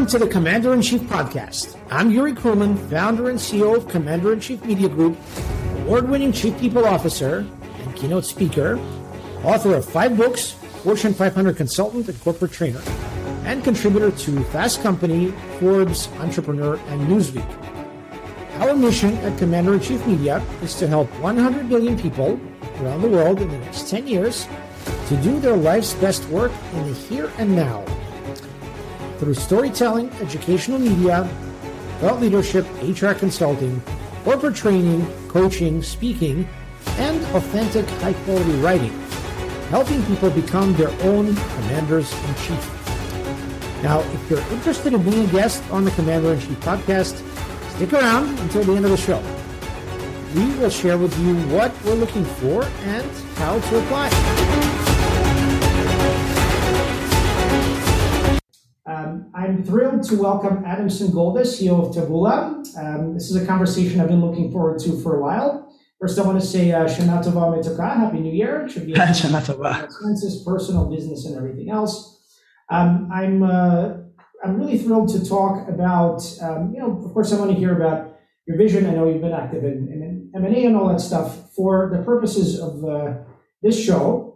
Welcome to the Commander in Chief podcast. I'm Yuri Kruman, founder and CEO of Commander in Chief Media Group, award winning Chief People Officer and keynote speaker, author of five books, Fortune 500 consultant and corporate trainer, and contributor to Fast Company, Forbes, Entrepreneur, and Newsweek. Our mission at Commander in Chief Media is to help 100 million people around the world in the next 10 years to do their life's best work in the here and now through storytelling, educational media, thought leadership, HR consulting, corporate training, coaching, speaking, and authentic high quality writing, helping people become their own commanders in chief. Now, if you're interested in being a guest on the Commander in Chief podcast, stick around until the end of the show. We will share with you what we're looking for and how to apply. I'm thrilled to welcome Adam Singolda, CEO of Taboola. Um, this is a conversation I've been looking forward to for a while. First, I want to say uh, Shana Tova Metoka, Happy New Year. It should be Shana Tova. expenses, personal, business, and everything else. Um, I'm uh, I'm really thrilled to talk about. Um, you know, of course, I want to hear about your vision. I know you've been active in, in M&A and all that stuff. For the purposes of uh, this show,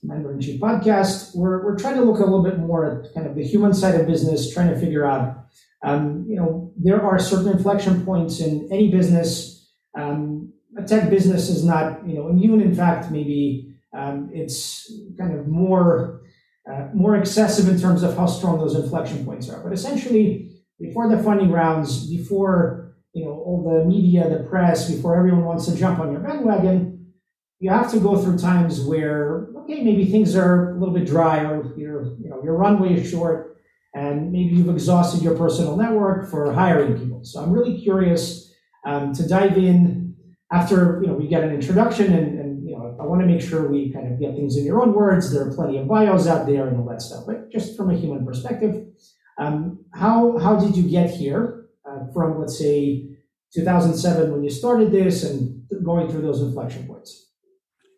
Commander in Chief podcast, we're, we're trying to look a little bit more at kind of the human side of business, trying to figure out, um, you know, there are certain inflection points in any business. Um, a tech business is not, you know, immune. In fact, maybe um, it's kind of more uh, more excessive in terms of how strong those inflection points are. But essentially, before the funding rounds, before you know all the media, the press, before everyone wants to jump on your bandwagon, you have to go through times where okay, maybe things are a little bit dry or your, you know, your runway is short and maybe you've exhausted your personal network for hiring people. So I'm really curious um, to dive in after, you know, we get an introduction and, and, you know, I want to make sure we kind of get things in your own words. There are plenty of bios out there and all that stuff, but just from a human perspective, um, how, how did you get here uh, from, let's say, 2007 when you started this and going through those inflection points?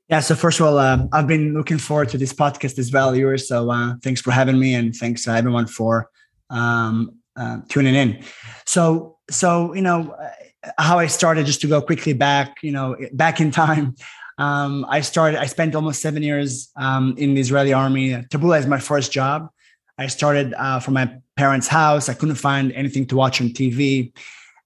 Yeah. So first of all, uh, I've been looking forward to this podcast as well, yours. So uh, thanks for having me, and thanks uh, everyone for um, uh, tuning in. So, so you know uh, how I started. Just to go quickly back, you know, back in time. Um, I started. I spent almost seven years um, in the Israeli army. Taboola is my first job. I started from my parents' house. I couldn't find anything to watch on TV,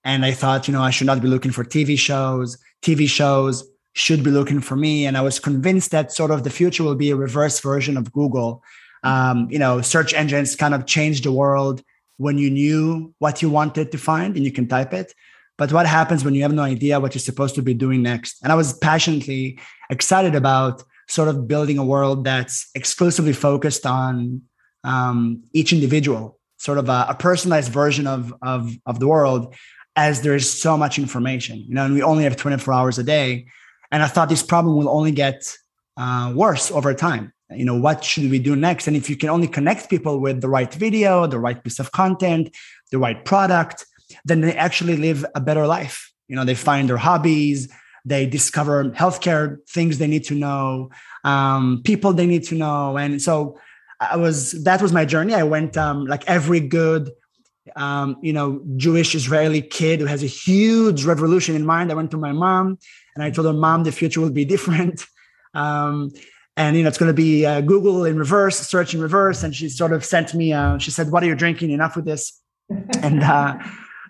and I thought, you know, I should not be looking for TV shows. TV shows should be looking for me. And I was convinced that sort of the future will be a reverse version of Google. Um, you know, search engines kind of changed the world when you knew what you wanted to find and you can type it. But what happens when you have no idea what you're supposed to be doing next? And I was passionately excited about sort of building a world that's exclusively focused on um, each individual, sort of a, a personalized version of, of, of the world as there is so much information, you know, and we only have 24 hours a day. And I thought this problem will only get uh, worse over time. You know, what should we do next? And if you can only connect people with the right video, the right piece of content, the right product, then they actually live a better life. You know, they find their hobbies, they discover healthcare things they need to know, um, people they need to know. And so I was, that was my journey. I went um, like every good um, you know, Jewish Israeli kid who has a huge revolution in mind. I went to my mom and I told her, Mom, the future will be different. Um, and you know, it's going to be uh, Google in reverse, search in reverse. And she sort of sent me. Uh, she said, "What are you drinking? Enough with this." and uh,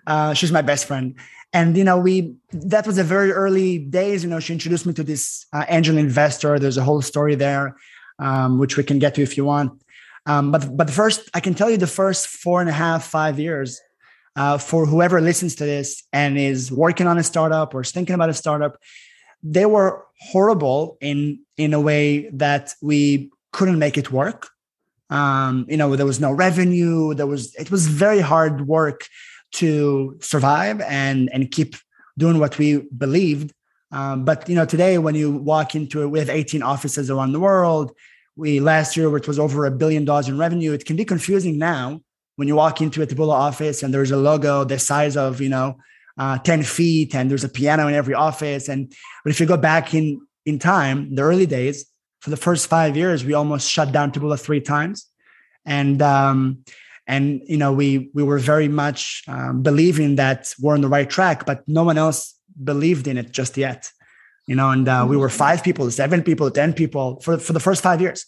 uh, she's my best friend. And you know, we that was a very early days. You know, she introduced me to this uh, angel investor. There's a whole story there, um, which we can get to if you want. Um, but but first, I can tell you the first four and a half, five years uh, for whoever listens to this and is working on a startup or is thinking about a startup, they were horrible in in a way that we couldn't make it work. Um, you know, there was no revenue. There was it was very hard work to survive and and keep doing what we believed. Um, but you know, today when you walk into it, we have 18 offices around the world we last year, which was over a billion dollars in revenue, it can be confusing now when you walk into a Taboola office and there's a logo the size of, you know, uh, 10 feet and there's a piano in every office. And but if you go back in in time, the early days, for the first five years, we almost shut down Taboola three times. And um, and you know we we were very much um, believing that we're on the right track but no one else believed in it just yet you know and uh, we were five people seven people ten people for, for the first five years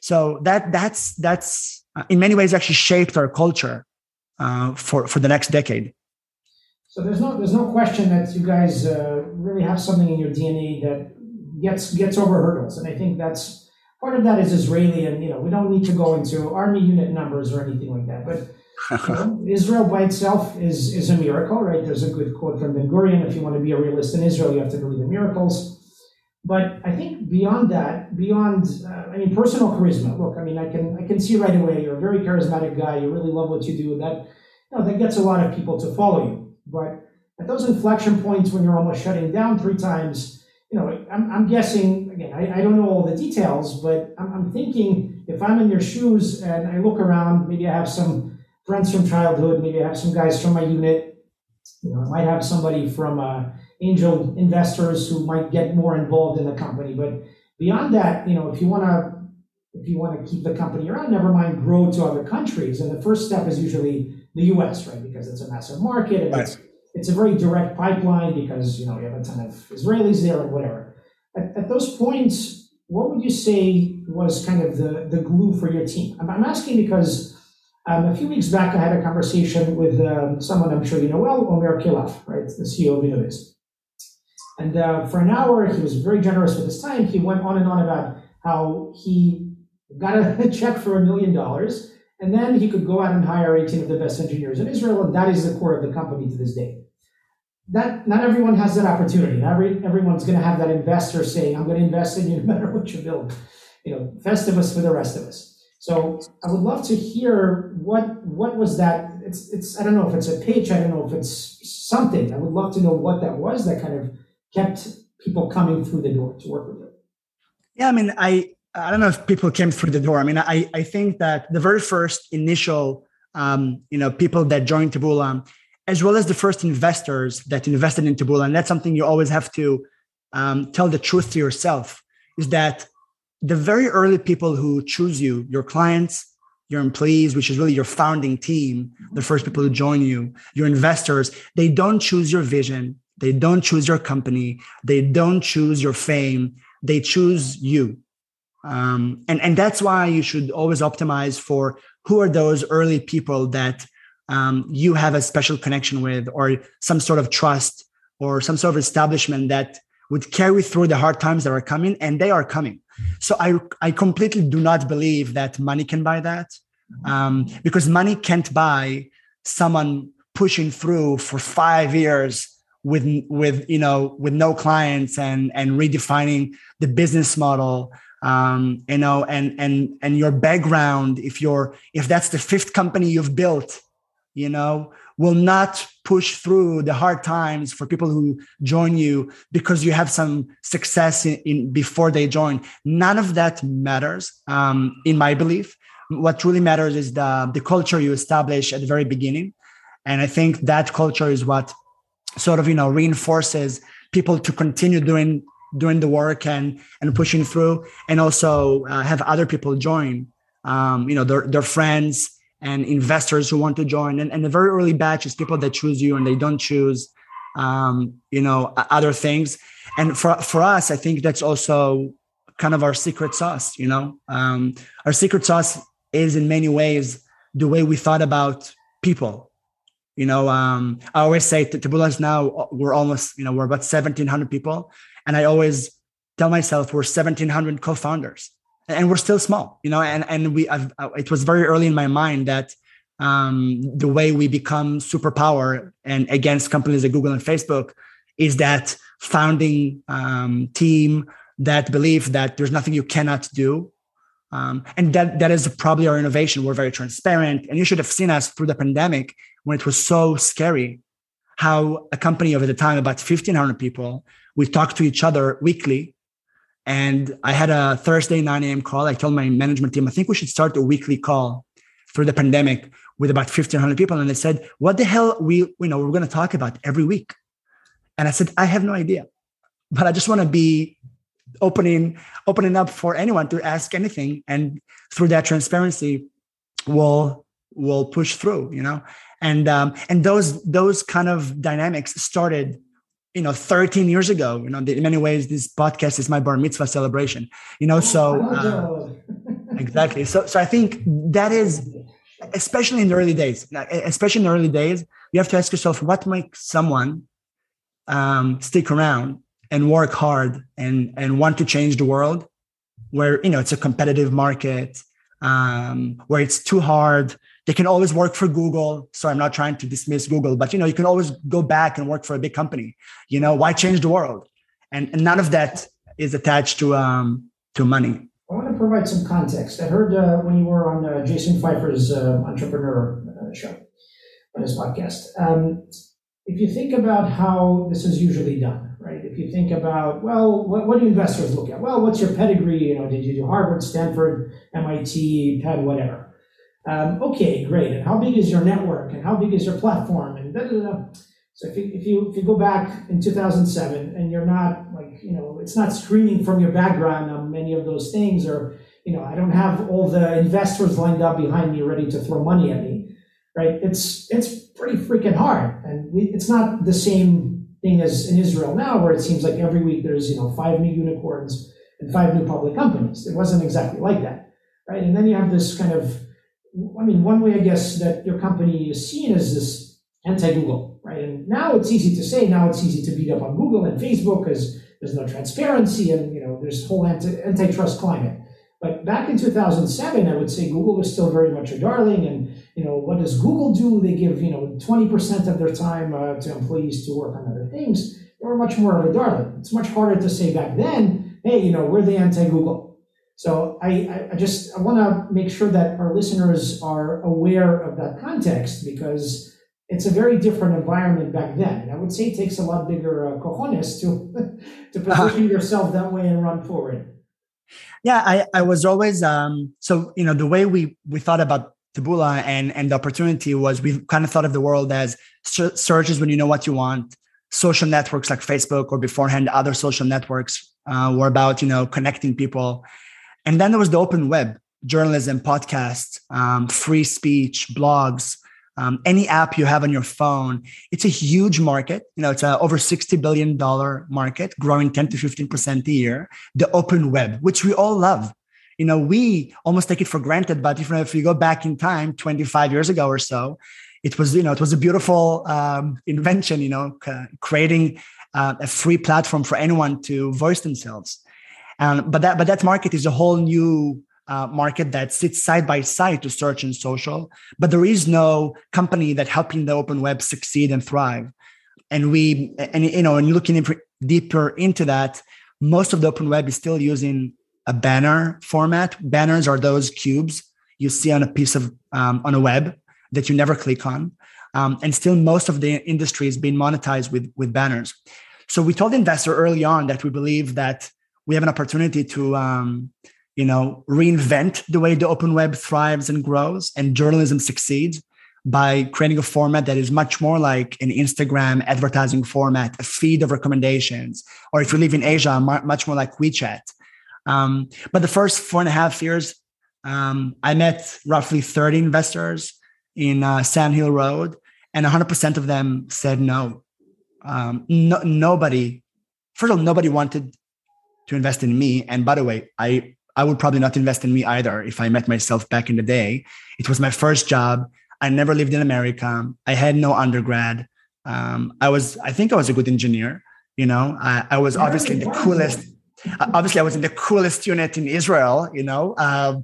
so that that's that's uh, in many ways actually shaped our culture uh, for for the next decade so there's no there's no question that you guys uh, really have something in your dna that gets gets over hurdles and i think that's part of that is Israeli, and you know we don't need to go into army unit numbers or anything like that. But you know, Israel by itself is is a miracle, right? There's a good quote from Ben Gurion: "If you want to be a realist in Israel, you have to believe in miracles." But I think beyond that, beyond uh, I mean personal charisma. Look, I mean I can I can see right away you're a very charismatic guy. You really love what you do. That you know, that gets a lot of people to follow you. But at those inflection points when you're almost shutting down three times you know, I'm, I'm guessing, again, I, I don't know all the details, but I'm, I'm thinking if I'm in your shoes and I look around, maybe I have some friends from childhood, maybe I have some guys from my unit, you know, I might have somebody from uh, angel investors who might get more involved in the company. But beyond that, you know, if you want to if you want to keep the company around, never mind grow to other countries. And the first step is usually the U.S., right? Because it's a massive market and right. it's it's a very direct pipeline because you know you have a ton of Israelis there and whatever. At, at those points, what would you say was kind of the, the glue for your team? I'm, I'm asking because um, a few weeks back I had a conversation with um, someone I'm sure you know well, Omer Keilaf, right, the CEO of Innoviz. And uh, for an hour, he was very generous with his time. He went on and on about how he got a check for a million dollars and then he could go out and hire 18 of the best engineers in Israel, and that is the core of the company to this day. That not everyone has that opportunity. Not every, everyone's going to have that investor saying, "I'm going to invest in you no matter what you build." You know, Festivus for the rest of us. So I would love to hear what what was that. It's it's I don't know if it's a pitch. I don't know if it's something. I would love to know what that was that kind of kept people coming through the door to work with you. Yeah, I mean, I I don't know if people came through the door. I mean, I, I think that the very first initial, um, you know, people that joined Taboola, as well as the first investors that invested in Taboola, and that's something you always have to um, tell the truth to yourself, is that the very early people who choose you, your clients, your employees, which is really your founding team, the first people who join you, your investors, they don't choose your vision, they don't choose your company, they don't choose your fame, they choose you. Um, and and that's why you should always optimize for who are those early people that um, you have a special connection with or some sort of trust or some sort of establishment that would carry through the hard times that are coming and they are coming. So i i completely do not believe that money can buy that um, because money can't buy someone pushing through for five years with with you know with no clients and and redefining the business model um, you know, and and and your background, if you're if that's the fifth company you've built, you know, will not push through the hard times for people who join you because you have some success in, in before they join. None of that matters, um, in my belief. What truly matters is the the culture you establish at the very beginning, and I think that culture is what sort of you know reinforces people to continue doing doing the work and and pushing through and also uh, have other people join um, you know their, their friends and investors who want to join. And, and the very early batch is people that choose you and they don't choose um, you know other things. And for for us i think that's also kind of our secret sauce you know? Um, our secret sauce is in many ways the way we thought about people you know um, i always say taboola is now we're almost you know we're about 1700 people and I always tell myself we're 1,700 co-founders and we're still small, you know, and, and we, I've, uh, it was very early in my mind that um, the way we become superpower and against companies like Google and Facebook is that founding um, team that believe that there's nothing you cannot do. Um, and that, that is probably our innovation. We're very transparent. And you should have seen us through the pandemic when it was so scary how a company of the time about 1500 people we talked to each other weekly. And I had a Thursday 9 a.m. call. I told my management team, I think we should start a weekly call through the pandemic with about 1,500 people. And they said, What the hell we, you know, we're going to talk about every week? And I said, I have no idea. But I just want to be opening opening up for anyone to ask anything. And through that transparency, we'll will push through you know? And um, and those those kind of dynamics started you know 13 years ago you know in many ways this podcast is my bar mitzvah celebration you know? So uh, exactly. So so i think that is especially in the early days especially in the early days you have to ask yourself what makes someone um, stick around and work hard and and want to change the world where you know it's a competitive market um, where it's too hard. They can always work for google. So i'm not trying to dismiss google but you know you can always go back and work for a big company. You know why change the world? And, and none of that is attached to um to money. I want to provide some context. I heard uh, when you were on uh, jason feifer's uh, entrepreneur uh, show on his podcast. Um, if you think about how this is usually done right if you think about well what, what do investors look at well what's your pedigree you know did you do harvard stanford mit penn whatever um, okay, great. And how big is your network? And how big is your platform? And da, da, da. So if you, if you if you go back in 2007 and you're not like you know it's not screaming from your background on many of those things, or you know I don't have all the investors lined up behind me ready to throw money at me, right? It's it's pretty freaking hard, and we, it's not the same thing as in Israel now, where it seems like every week there's you know five new unicorns and five new public companies. It wasn't exactly like that, right? And then you have this kind of I mean, one way I guess that your company is seen as this anti-Google, right? And now it's easy to say, now it's easy to beat up on Google and Facebook because there's no transparency and you know there's whole anti- antitrust climate. But back in 2007, I would say Google was still very much a darling. And you know, what does Google do? They give you know 20% of their time uh, to employees to work on other things. They were much more of a darling. It's much harder to say back then, hey, you know, we're the anti-Google. So I, I just I want to make sure that our listeners are aware of that context because it's a very different environment back then. And I would say it takes a lot bigger uh, cojones to to position yourself that way and run forward. Yeah, I, I was always um, so you know the way we we thought about Taboola and and the opportunity was we kind of thought of the world as searches when you know what you want, social networks like Facebook or beforehand other social networks uh, were about you know connecting people. And then there was the open web, journalism, podcasts, um, free speech, blogs, um, any app you have on your phone. It's a huge market. You know, it's a over $60 billion market, growing 10 to 15% a year. The open web, which we all love. You know, we almost take it for granted, but if, if you go back in time, 25 years ago or so, it was, you know, it was a beautiful um, invention, you know, c- creating uh, a free platform for anyone to voice themselves. Um, but that but that market is a whole new uh, market that sits side by side to search and social. But there is no company that helping the open web succeed and thrive. And we and you know and looking deeper into that, most of the open web is still using a banner format. Banners are those cubes you see on a piece of um, on a web that you never click on. Um, and still most of the industry is being monetized with with banners. So we told investor early on that we believe that we have an opportunity to um, you know reinvent the way the open web thrives and grows and journalism succeeds by creating a format that is much more like an instagram advertising format a feed of recommendations or if you live in asia much more like wechat um, but the first four and a half years um, i met roughly 30 investors in uh, sand hill road and 100% of them said no, um, no nobody first of all nobody wanted to invest in me. And by the way, I I would probably not invest in me either if I met myself back in the day. It was my first job. I never lived in America. I had no undergrad. Um, I was, I think I was a good engineer. You know, I, I was obviously the coolest. Uh, obviously, I was in the coolest unit in Israel. You know, uh,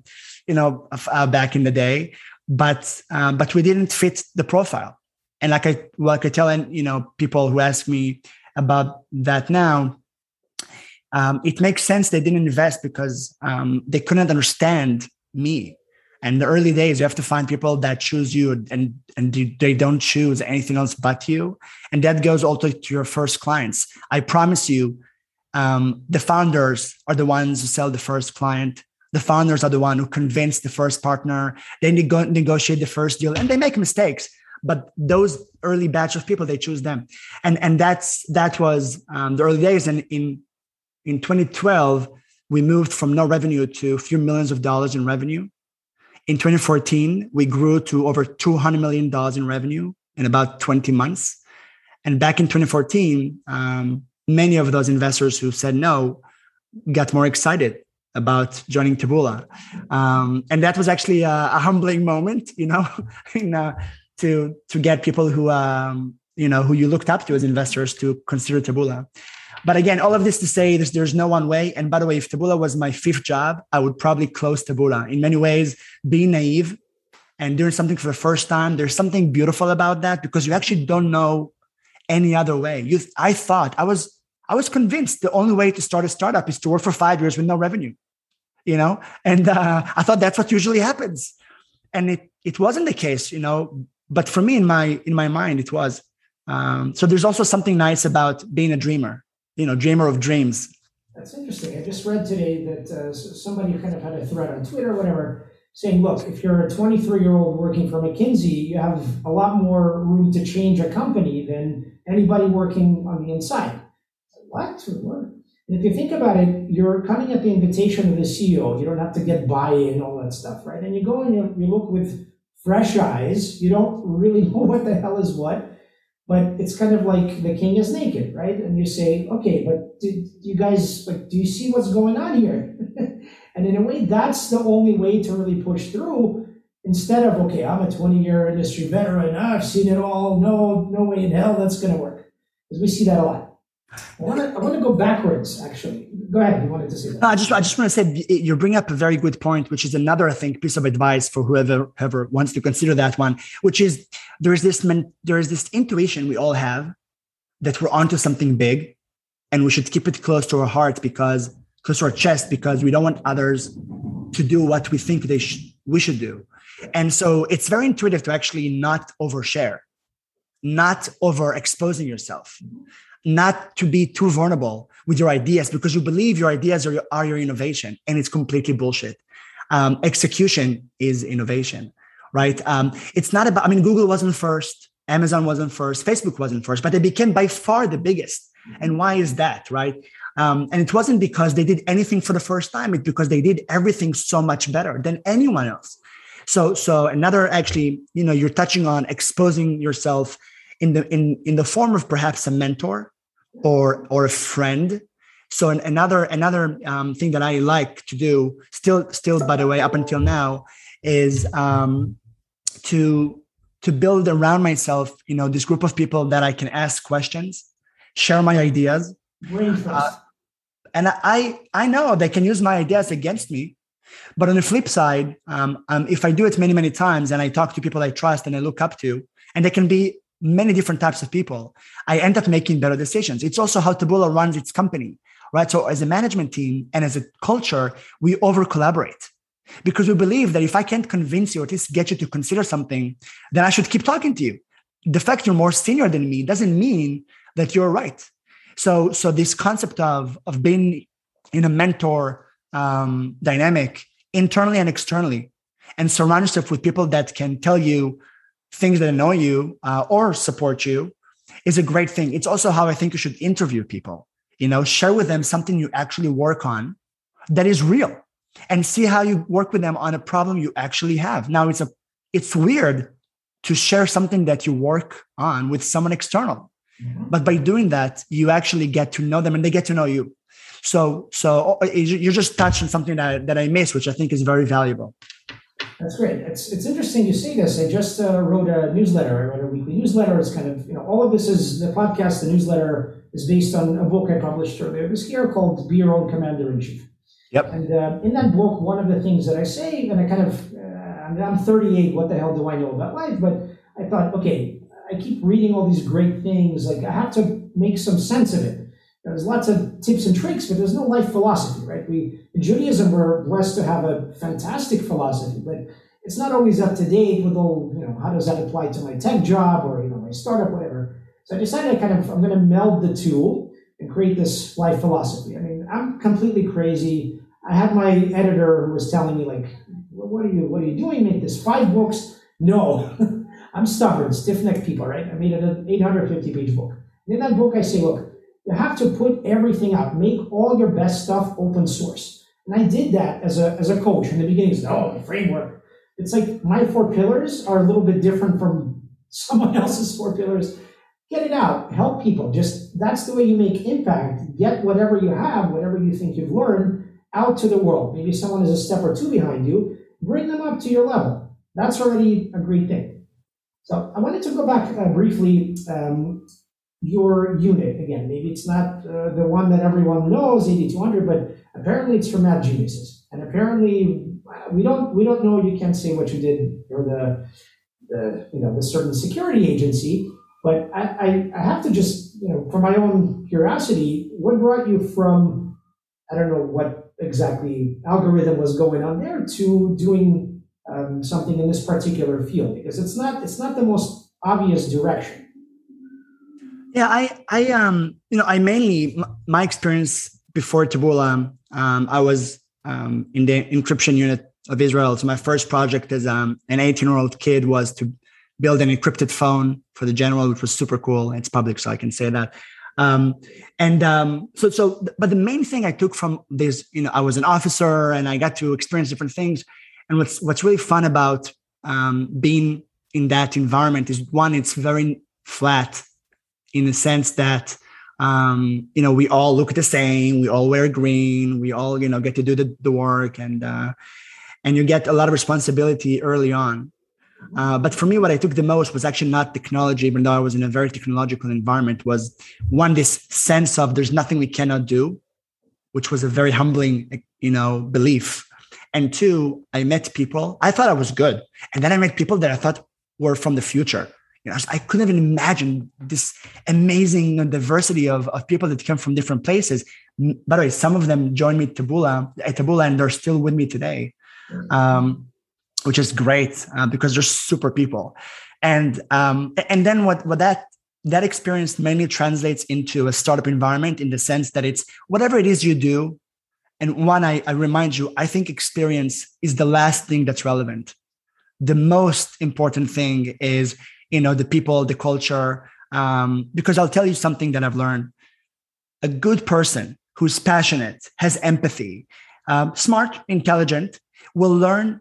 you know, uh, back in the day. But um, but we didn't fit the profile. And like I like I tell and you know people who ask me about that now, um, it makes sense they didn't invest because um, they couldn't understand me. And the early days, you have to find people that choose you and, and they don't choose anything else but you. And that goes also to your first clients. I promise you, um, the founders are the ones who sell the first client. The founders are the one who convince the first partner. They nego- negotiate the first deal and they make mistakes but those early batch of people they choose them and and that's that was um, the early days and in in 2012, we moved from no revenue to a few millions of dollars in revenue. In 2014, we grew to over $200 million in revenue in about 20 months. And back in 2014, um, many of those investors who said no got more excited about joining Taboola. Um, and that was actually a, a humbling moment, you know, in, uh, to, to get people who, um, you know, who you looked up to as investors to consider Taboola. But again, all of this to say there's, there's no one way. And by the way, if Taboola was my fifth job, I would probably close Taboola. In many ways, being naive and doing something for the first time, there's something beautiful about that because you actually don't know any other way. You, I thought I was, I was convinced the only way to start a startup is to work for five years with no revenue, you know, and uh, I thought that's what usually happens, and it it wasn't the case, you know. But for me, in my in my mind, it was. Um, so there's also something nice about being a dreamer you know, dreamer of dreams. That's interesting. I just read today that uh, somebody kind of had a thread on Twitter or whatever saying, look, if you're a 23 year old working for McKinsey, you have a lot more room to change a company than anybody working on the inside. What? what? And if you think about it, you're coming at the invitation of the CEO. You don't have to get buy-in, all that stuff, right? And you go and you, you look with fresh eyes. You don't really know what the hell is what but it's kind of like the king is naked, right? And you say, okay, but do, you guys like? Do you see what's going on here? and in a way, that's the only way to really push through. Instead of okay, I'm a 20 year industry veteran, I've seen it all. No, no way in hell that's going to work. Because we see that a lot. I want to go backwards. Actually, go ahead. You wanted to say that. I just I just want to say you bring up a very good point, which is another I think piece of advice for whoever whoever wants to consider that one, which is there is this there is this intuition we all have that we're onto something big, and we should keep it close to our heart because close to our chest because we don't want others to do what we think they sh- we should do, and so it's very intuitive to actually not overshare, not over exposing yourself not to be too vulnerable with your ideas because you believe your ideas are your, are your innovation and it's completely bullshit. Um, execution is innovation, right? Um, it's not about, I mean, Google wasn't first, Amazon wasn't first, Facebook wasn't first, but they became by far the biggest. And why is that, right? Um, and it wasn't because they did anything for the first time, it's because they did everything so much better than anyone else. So, so another actually, you know, you're touching on exposing yourself in the in in the form of perhaps a mentor or or a friend. So another another um, thing that i like to do still still by the way up until now is um, to to build around myself you know this group of people that i can ask questions share my ideas. Uh, and i i know they can use my ideas against me but on the flip side um, um, if i do it many many times and i talk to people i trust and i look up to and they can be many different types of people, I end up making better decisions. It's also how Taboola runs its company, right? So as a management team and as a culture, we over collaborate because we believe that if I can't convince you or at least get you to consider something, then I should keep talking to you. The fact you're more senior than me doesn't mean that you're right. So, so this concept of, of being in a mentor um, dynamic internally and externally and surround yourself with people that can tell you things that annoy you uh, or support you is a great thing. It's also how I think you should interview people. You know, share with them something you actually work on that is real, and see how you work with them on a problem you actually have. Now, it's a it's weird to share something that you work on with someone external, mm-hmm. but by doing that, you actually get to know them, and they get to know you. So, so oh, you just touched on something that that I missed, which I think is very valuable. That's great. It's, it's interesting you say this. I just uh, wrote a newsletter. I wrote a weekly newsletter. It's kind of, you know, all of this is the podcast, the newsletter is based on a book I published earlier this year called Be Your Own Commander in Chief. Yep. And uh, in that book, one of the things that I say, and I kind of, uh, I'm 38, what the hell do I know about life? But I thought, okay, I keep reading all these great things. Like, I have to make some sense of it. There's lots of tips and tricks, but there's no life philosophy, right? We in Judaism we're blessed to have a fantastic philosophy, but it's not always up to date with all, you know, how does that apply to my tech job or you know my startup, whatever. So I decided I kind of I'm gonna meld the two and create this life philosophy. I mean, I'm completely crazy. I had my editor who was telling me, like, what are you what are you doing? Make this five books? No. I'm stubborn, stiff-necked people, right? I made an 850 page book. in that book, I say, look, you have to put everything out. Make all your best stuff open source. And I did that as a, as a coach in the beginning. Said, oh, the framework. it's like my four pillars are a little bit different from someone else's four pillars. Get it out, help people. Just that's the way you make impact. Get whatever you have, whatever you think you've learned, out to the world. Maybe someone is a step or two behind you. Bring them up to your level. That's already a great thing. So I wanted to go back uh, briefly. Um, your unit again. Maybe it's not uh, the one that everyone knows, 8200, but apparently it's for mad geniuses. And apparently we don't we don't know. You can't say what you did for the the you know the certain security agency. But I, I, I have to just you know for my own curiosity, what brought you from I don't know what exactly algorithm was going on there to doing um, something in this particular field because it's not it's not the most obvious direction. Yeah, I I um you know I mainly my experience before Taboola um I was um in the encryption unit of Israel. So my first project as um, an 18 year old kid was to build an encrypted phone for the general, which was super cool. It's public, so I can say that. Um, and um, so, so, but the main thing I took from this, you know, I was an officer and I got to experience different things. And what's what's really fun about um, being in that environment is one, it's very flat in the sense that um, you know we all look the same, we all wear green, we all you know get to do the, the work, and uh, and you get a lot of responsibility early on. Uh, but for me, what I took the most was actually not technology, even though I was in a very technological environment, was one, this sense of there's nothing we cannot do, which was a very humbling, you know, belief. And two, I met people, I thought I was good. And then I met people that I thought were from the future. You know, I couldn't even imagine this amazing diversity of, of people that come from different places. By the way, some of them joined me at Taboola, at Taboola and they're still with me today um, which is great uh, because they're super people. And um, and then what what that that experience mainly translates into a startup environment in the sense that it's whatever it is you do. And one, I, I remind you, I think experience is the last thing that's relevant. The most important thing is, you know, the people, the culture. Um, because I'll tell you something that I've learned. A good person who's passionate, has empathy, um, smart, intelligent, will learn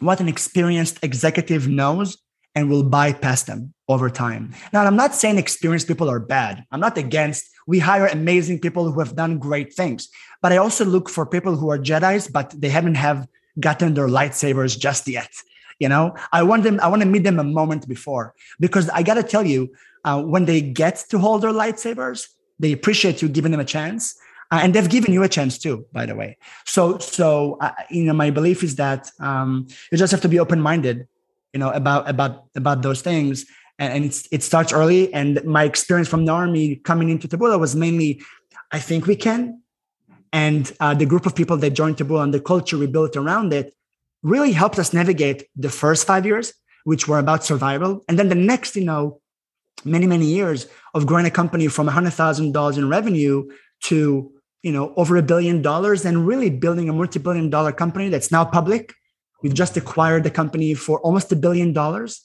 what an experienced executive knows and will bypass them over time. Now, I'm not saying experienced people are bad. I'm not against, we hire amazing people who have done great things. But I also look for people who are Jedi's, but they haven't have gotten their lightsabers just yet. You know, I want them, I want to meet them a moment before. Because I got to tell you, uh, when they get to hold their lightsabers, they appreciate you giving them a chance. Uh, and they've given you a chance too by the way. So so uh, you know my belief is that um, you just have to be open-minded you know about about about those things. And, and it's it starts early. And my experience from the army coming into Taboola was mainly i think we can. And uh, the group of people that joined taboola and the culture we built around it really helped us navigate the first five years which were about survival. And then the next you know many many years of growing a company from $100000 in revenue to you know over a billion dollars and really building a multi-billion dollar company that's now public. We've just acquired the company for almost a billion dollars.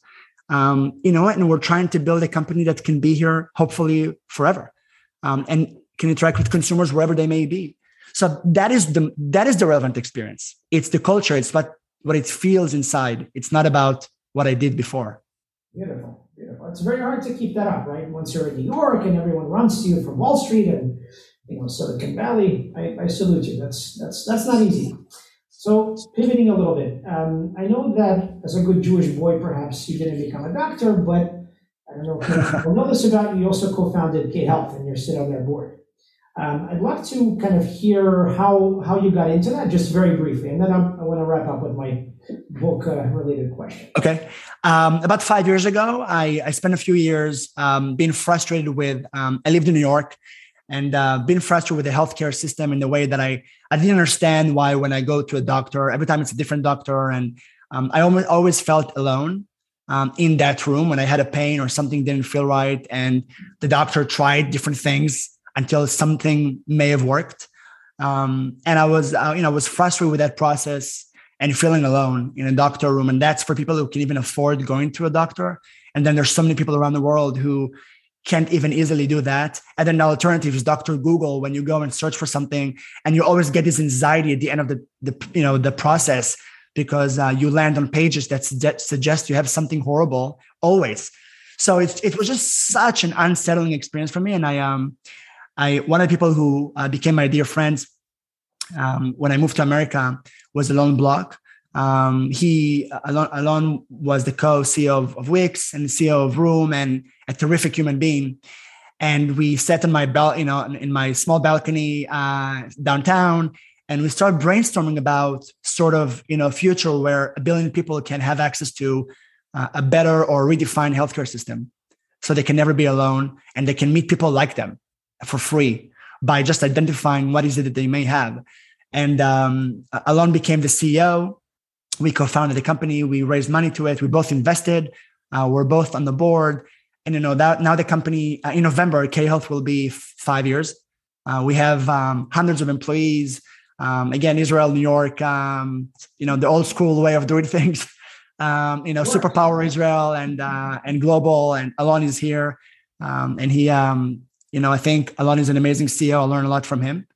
Um, you know and we're trying to build a company that can be here hopefully forever. Um, and can interact with consumers wherever they may be. So that is the that is the relevant experience. It's the culture. It's what what it feels inside it's not about what i did before beautiful beautiful it's very hard to keep that up right once you're in new york and everyone runs to you from wall street and you know, Silicon Valley, I, I salute you. That's that's that's not easy. So pivoting a little bit, um, I know that as a good Jewish boy, perhaps you didn't become a doctor, but I don't know if people know this about you. You also co-founded K Health, and you're sit on their board. Um, I'd love to kind of hear how how you got into that, just very briefly, and then I'm, i want to wrap up with my book uh, related question. Okay, um, about five years ago, I, I spent a few years um, being frustrated with. Um, I lived in New York, and uh, been frustrated with the healthcare system in the way that I I didn't understand why when I go to a doctor every time it's a different doctor and um, I almost always felt alone um, in that room when I had a pain or something didn't feel right and the doctor tried different things until something may have worked um, and I was uh, you know I was frustrated with that process and feeling alone in a doctor room and that's for people who can even afford going to a doctor and then there's so many people around the world who can't even easily do that. And then the alternative is Dr. Google when you go and search for something and you always get this anxiety at the end of the, the you know the process. because uh, you land on pages that suggest you have something horrible always. So it, it was just such an unsettling experience for me. And I, um, I, one of the people who uh, became my dear friends um, when I moved to America was Alon Bloch. Um, he Alon, Alon was the co-CEO of, of Wix and the CEO of Vroom and a terrific human being. And we sat on my bel, you know, in my small balcony uh, downtown, and we started brainstorming about sort of you know future where a billion people can have access to uh, a better or redefined healthcare system, so they can never be alone and they can meet people like them for free by just identifying what is it that they may have. And um, Alon became the CEO. We co-founded the company. We raised money to it. We both invested. Uh, we're both on the board. And you know that now the company uh, in November, K Health will be five years. Uh, we have um, hundreds of employees. Um, again, Israel, New York. Um, you know the old school way of doing things. Um, you know, superpower Israel and uh, and global. And Alon is here, um, and he. Um, you know, I think Alon is an amazing CEO. I learned a lot from him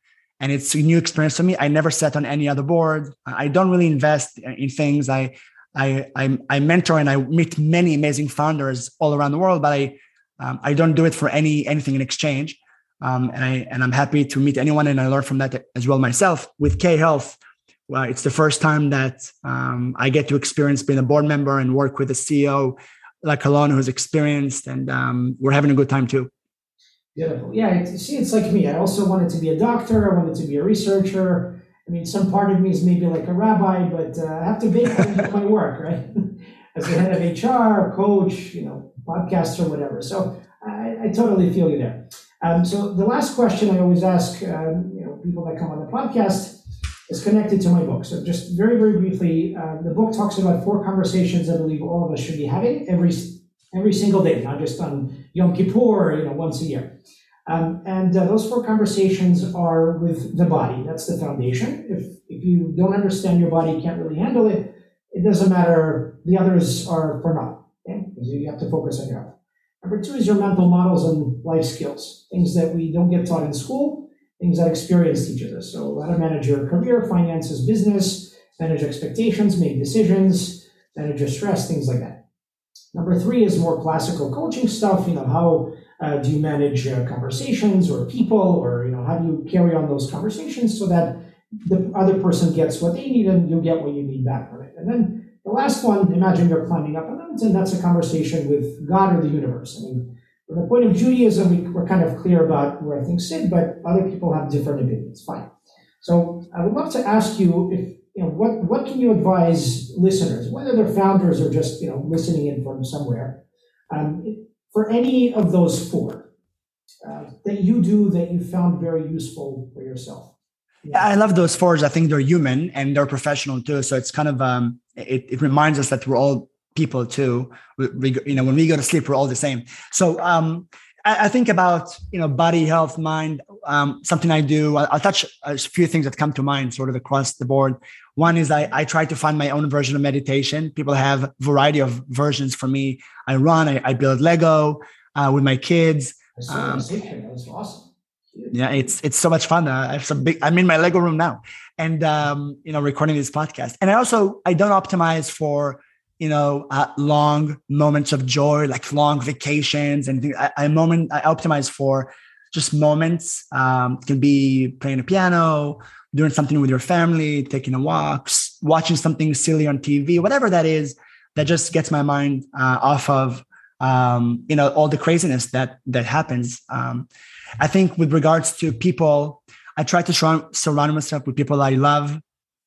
and it's a new experience for me. I never sat on any other board. I don't really invest in things. I I I, I mentor and I meet many amazing founders all around the world, but I um, I don't do it for any anything in exchange. Um, and I and I'm happy to meet anyone and I learn from that as well myself. With K Health, well, it's the first time that um, I get to experience being a board member and work with a CEO like Alon who's experienced, and um, we're having a good time too. Beautiful. Yeah, see, it's like me. I also wanted to be a doctor. I wanted to be a researcher. I mean, some part of me is maybe like a rabbi, but uh, I have to make my work, right? As the head of HR, coach, you know, podcaster, whatever. So I, I totally feel you there. Um, so the last question I always ask, um, you know, people that come on the podcast is connected to my book. So just very, very briefly, uh, the book talks about four conversations I believe all of us should be having every every single day, not just on Yom Kippur, you know, once a year. Um, and uh, those four conversations are with the body. That's the foundation. If, if you don't understand your body, you can't really handle it, it doesn't matter. The others are for naught. Okay? Because you have to focus on your health. Number two is your mental models and life skills, things that we don't get taught in school, things that experience teaches us. So how to manage your career, finances, business, manage expectations, make decisions, manage your stress, things like that. Number three is more classical coaching stuff. You know, how uh, do you manage uh, conversations or people, or you know, how do you carry on those conversations so that the other person gets what they need and you get what you need back from it. And then the last one, imagine you're climbing up a mountain. That's a conversation with God or the universe. I mean, from the point of Judaism, we, we're kind of clear about where things sit, but other people have different opinions. Fine. So I would love to ask you if you know, what, what can you advise listeners, whether they're founders or just, you know, listening in from somewhere, um, for any of those four uh, that you do that you found very useful for yourself? Yeah, I love those fours. I think they're human and they're professional too. So it's kind of, um, it, it reminds us that we're all people too. We, we, you know, when we go to sleep, we're all the same. So, um, I, I think about you know body health, mind. Um, something I do. I'll, I'll touch a few things that come to mind, sort of across the board. One is I, I try to find my own version of meditation. People have variety of versions. For me, I run. I, I build Lego uh, with my kids. Um, That's awesome. Yeah, it's it's so much fun. Uh, I have some big. I'm in my Lego room now, and um, you know, recording this podcast. And I also I don't optimize for you know, uh, long moments of joy, like long vacations and I, I moment I optimize for just moments. Um, it can be playing a piano, doing something with your family, taking a walk, watching something silly on TV, whatever that is, that just gets my mind uh, off of um, you know all the craziness that that happens. Um, I think with regards to people, I try to surround, surround myself with people I love,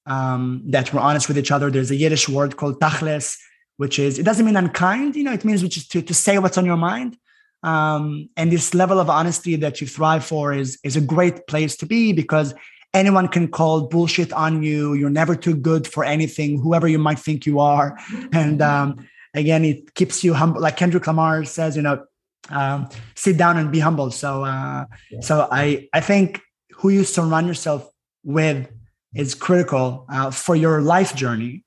um, that we're honest with each other. There's a Yiddish word called tachles, which is it doesn't mean unkind, you know, it means which is to, to say what's on your mind. Um, and this level of honesty that you thrive for is is a great place to be because anyone can call bullshit on you. You're never too good for anything, whoever you might think you are. And um, again, it keeps you humble. Like Kendrick Lamar says, you know, um, sit down and be humble. So, uh, so I I think who you surround yourself with is critical uh, for your life journey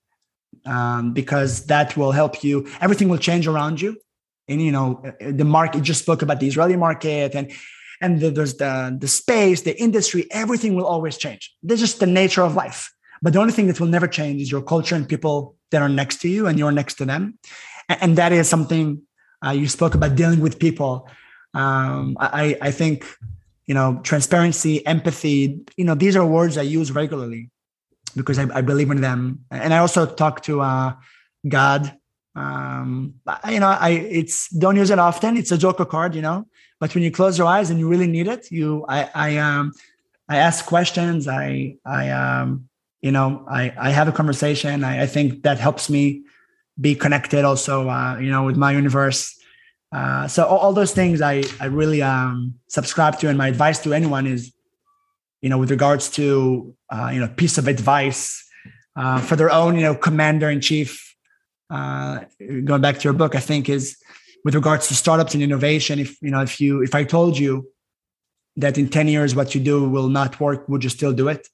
um, because that will help you. Everything will change around you. And you know, the market just spoke about the Israeli market and and the, there's the the space, the industry. Everything will always change. This is just the nature of life. But the only thing that will never change is your culture and people that are next to you and you're next to them. And that is something uh, you spoke about dealing with people. Um, I, I think, you know, transparency, empathy, you know, these are words I use regularly because I, I believe in them. And I also talk to uh, God. Um, you know, I it's don't use it often. It's a joker card, you know. But when you close your eyes and you really need it, you I I um I ask questions. I I um you know I I have a conversation. I, I think that helps me be connected also uh, you know with my universe. Uh, so all, all those things I I really um subscribe to, and my advice to anyone is you know, with regards to uh, you know piece of advice uh, for their own you know commander in chief. Uh, going back to your book, I think is with regards to startups and innovation. If you know, if you if I told you that in ten years what you do will not work, would you still do it?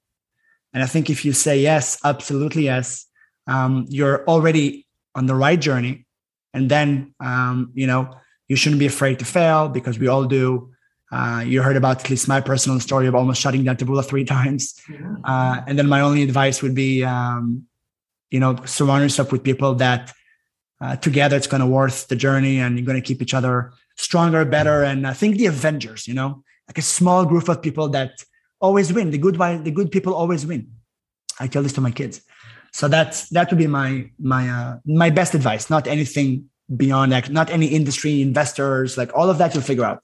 And I think if you say yes, absolutely yes, um, you're already on the right journey. And then um, you know you shouldn't be afraid to fail because we all do. Uh, you heard about at least my personal story of almost shutting down Taboola three times. Uh, and then my only advice would be, um, you know, surround yourself with people that uh, together it's going to worth the journey and you're going to keep each other stronger, better. And I think the Avengers, you know, like a small group of people that always win. The good, the good people always win. I tell this to my kids. So that's that would be my my uh, my best advice. Not anything beyond that. Not any industry investors. Like all of that, you'll figure out.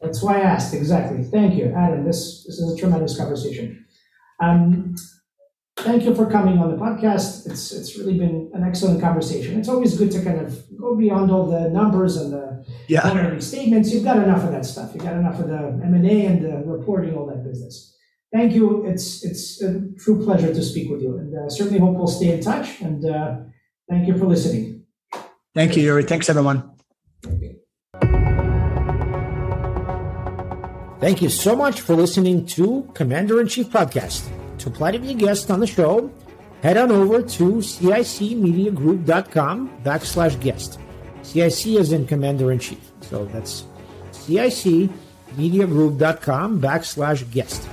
That's why I asked, exactly. Thank you, Adam. This, this is a tremendous conversation. Um, thank you for coming on the podcast. It's, it's really been an excellent conversation. It's always good to kind of go beyond all the numbers and the yeah. statements. You've got enough of that stuff. You've got enough of the M&A and the reporting, all that business. Thank you. It's, it's a true pleasure to speak with you. And uh, certainly hope we'll stay in touch. And uh, thank you for listening. Thank you, Yuri. Thanks, everyone. Thank you so much for listening to Commander in Chief Podcast. To apply to be a guest on the show, head on over to cicmediagroup.com backslash guest. CIC is in Commander in Chief. So that's cicmediagroup.com backslash guest.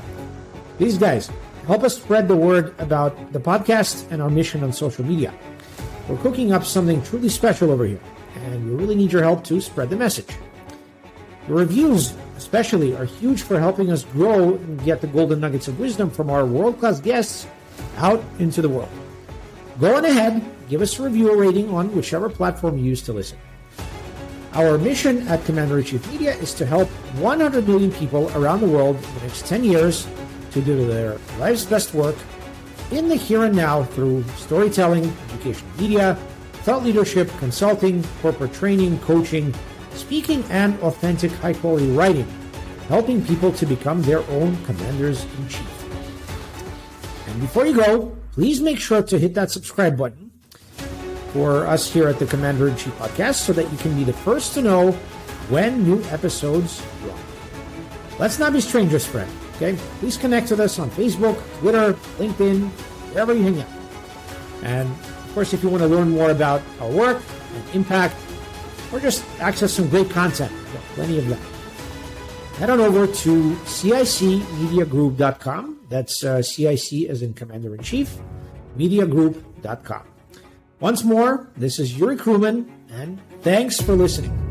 These guys help us spread the word about the podcast and our mission on social media. We're cooking up something truly special over here, and we really need your help to spread the message. Reviews especially, are huge for helping us grow and get the golden nuggets of wisdom from our world class guests out into the world. Go on ahead, give us a review or rating on whichever platform you use to listen. Our mission at Commander in Chief Media is to help 100 million people around the world in the next 10 years to do their life's best work in the here and now through storytelling, education media, thought leadership, consulting, corporate training, coaching, speaking, and authentic high quality writing, helping people to become their own commanders in chief. And before you go, please make sure to hit that subscribe button for us here at the Commander in Chief podcast so that you can be the first to know when new episodes drop. Let's not be strangers, friend. Okay? Please connect with us on Facebook, Twitter, LinkedIn, wherever you hang out. And of course, if you want to learn more about our work and impact, or just access some great content. plenty of that. Head on over to CICmediagroup.com. That's uh, CIC as in Commander in Chief, mediagroup.com. Once more, this is Yuri Kruman, and thanks for listening.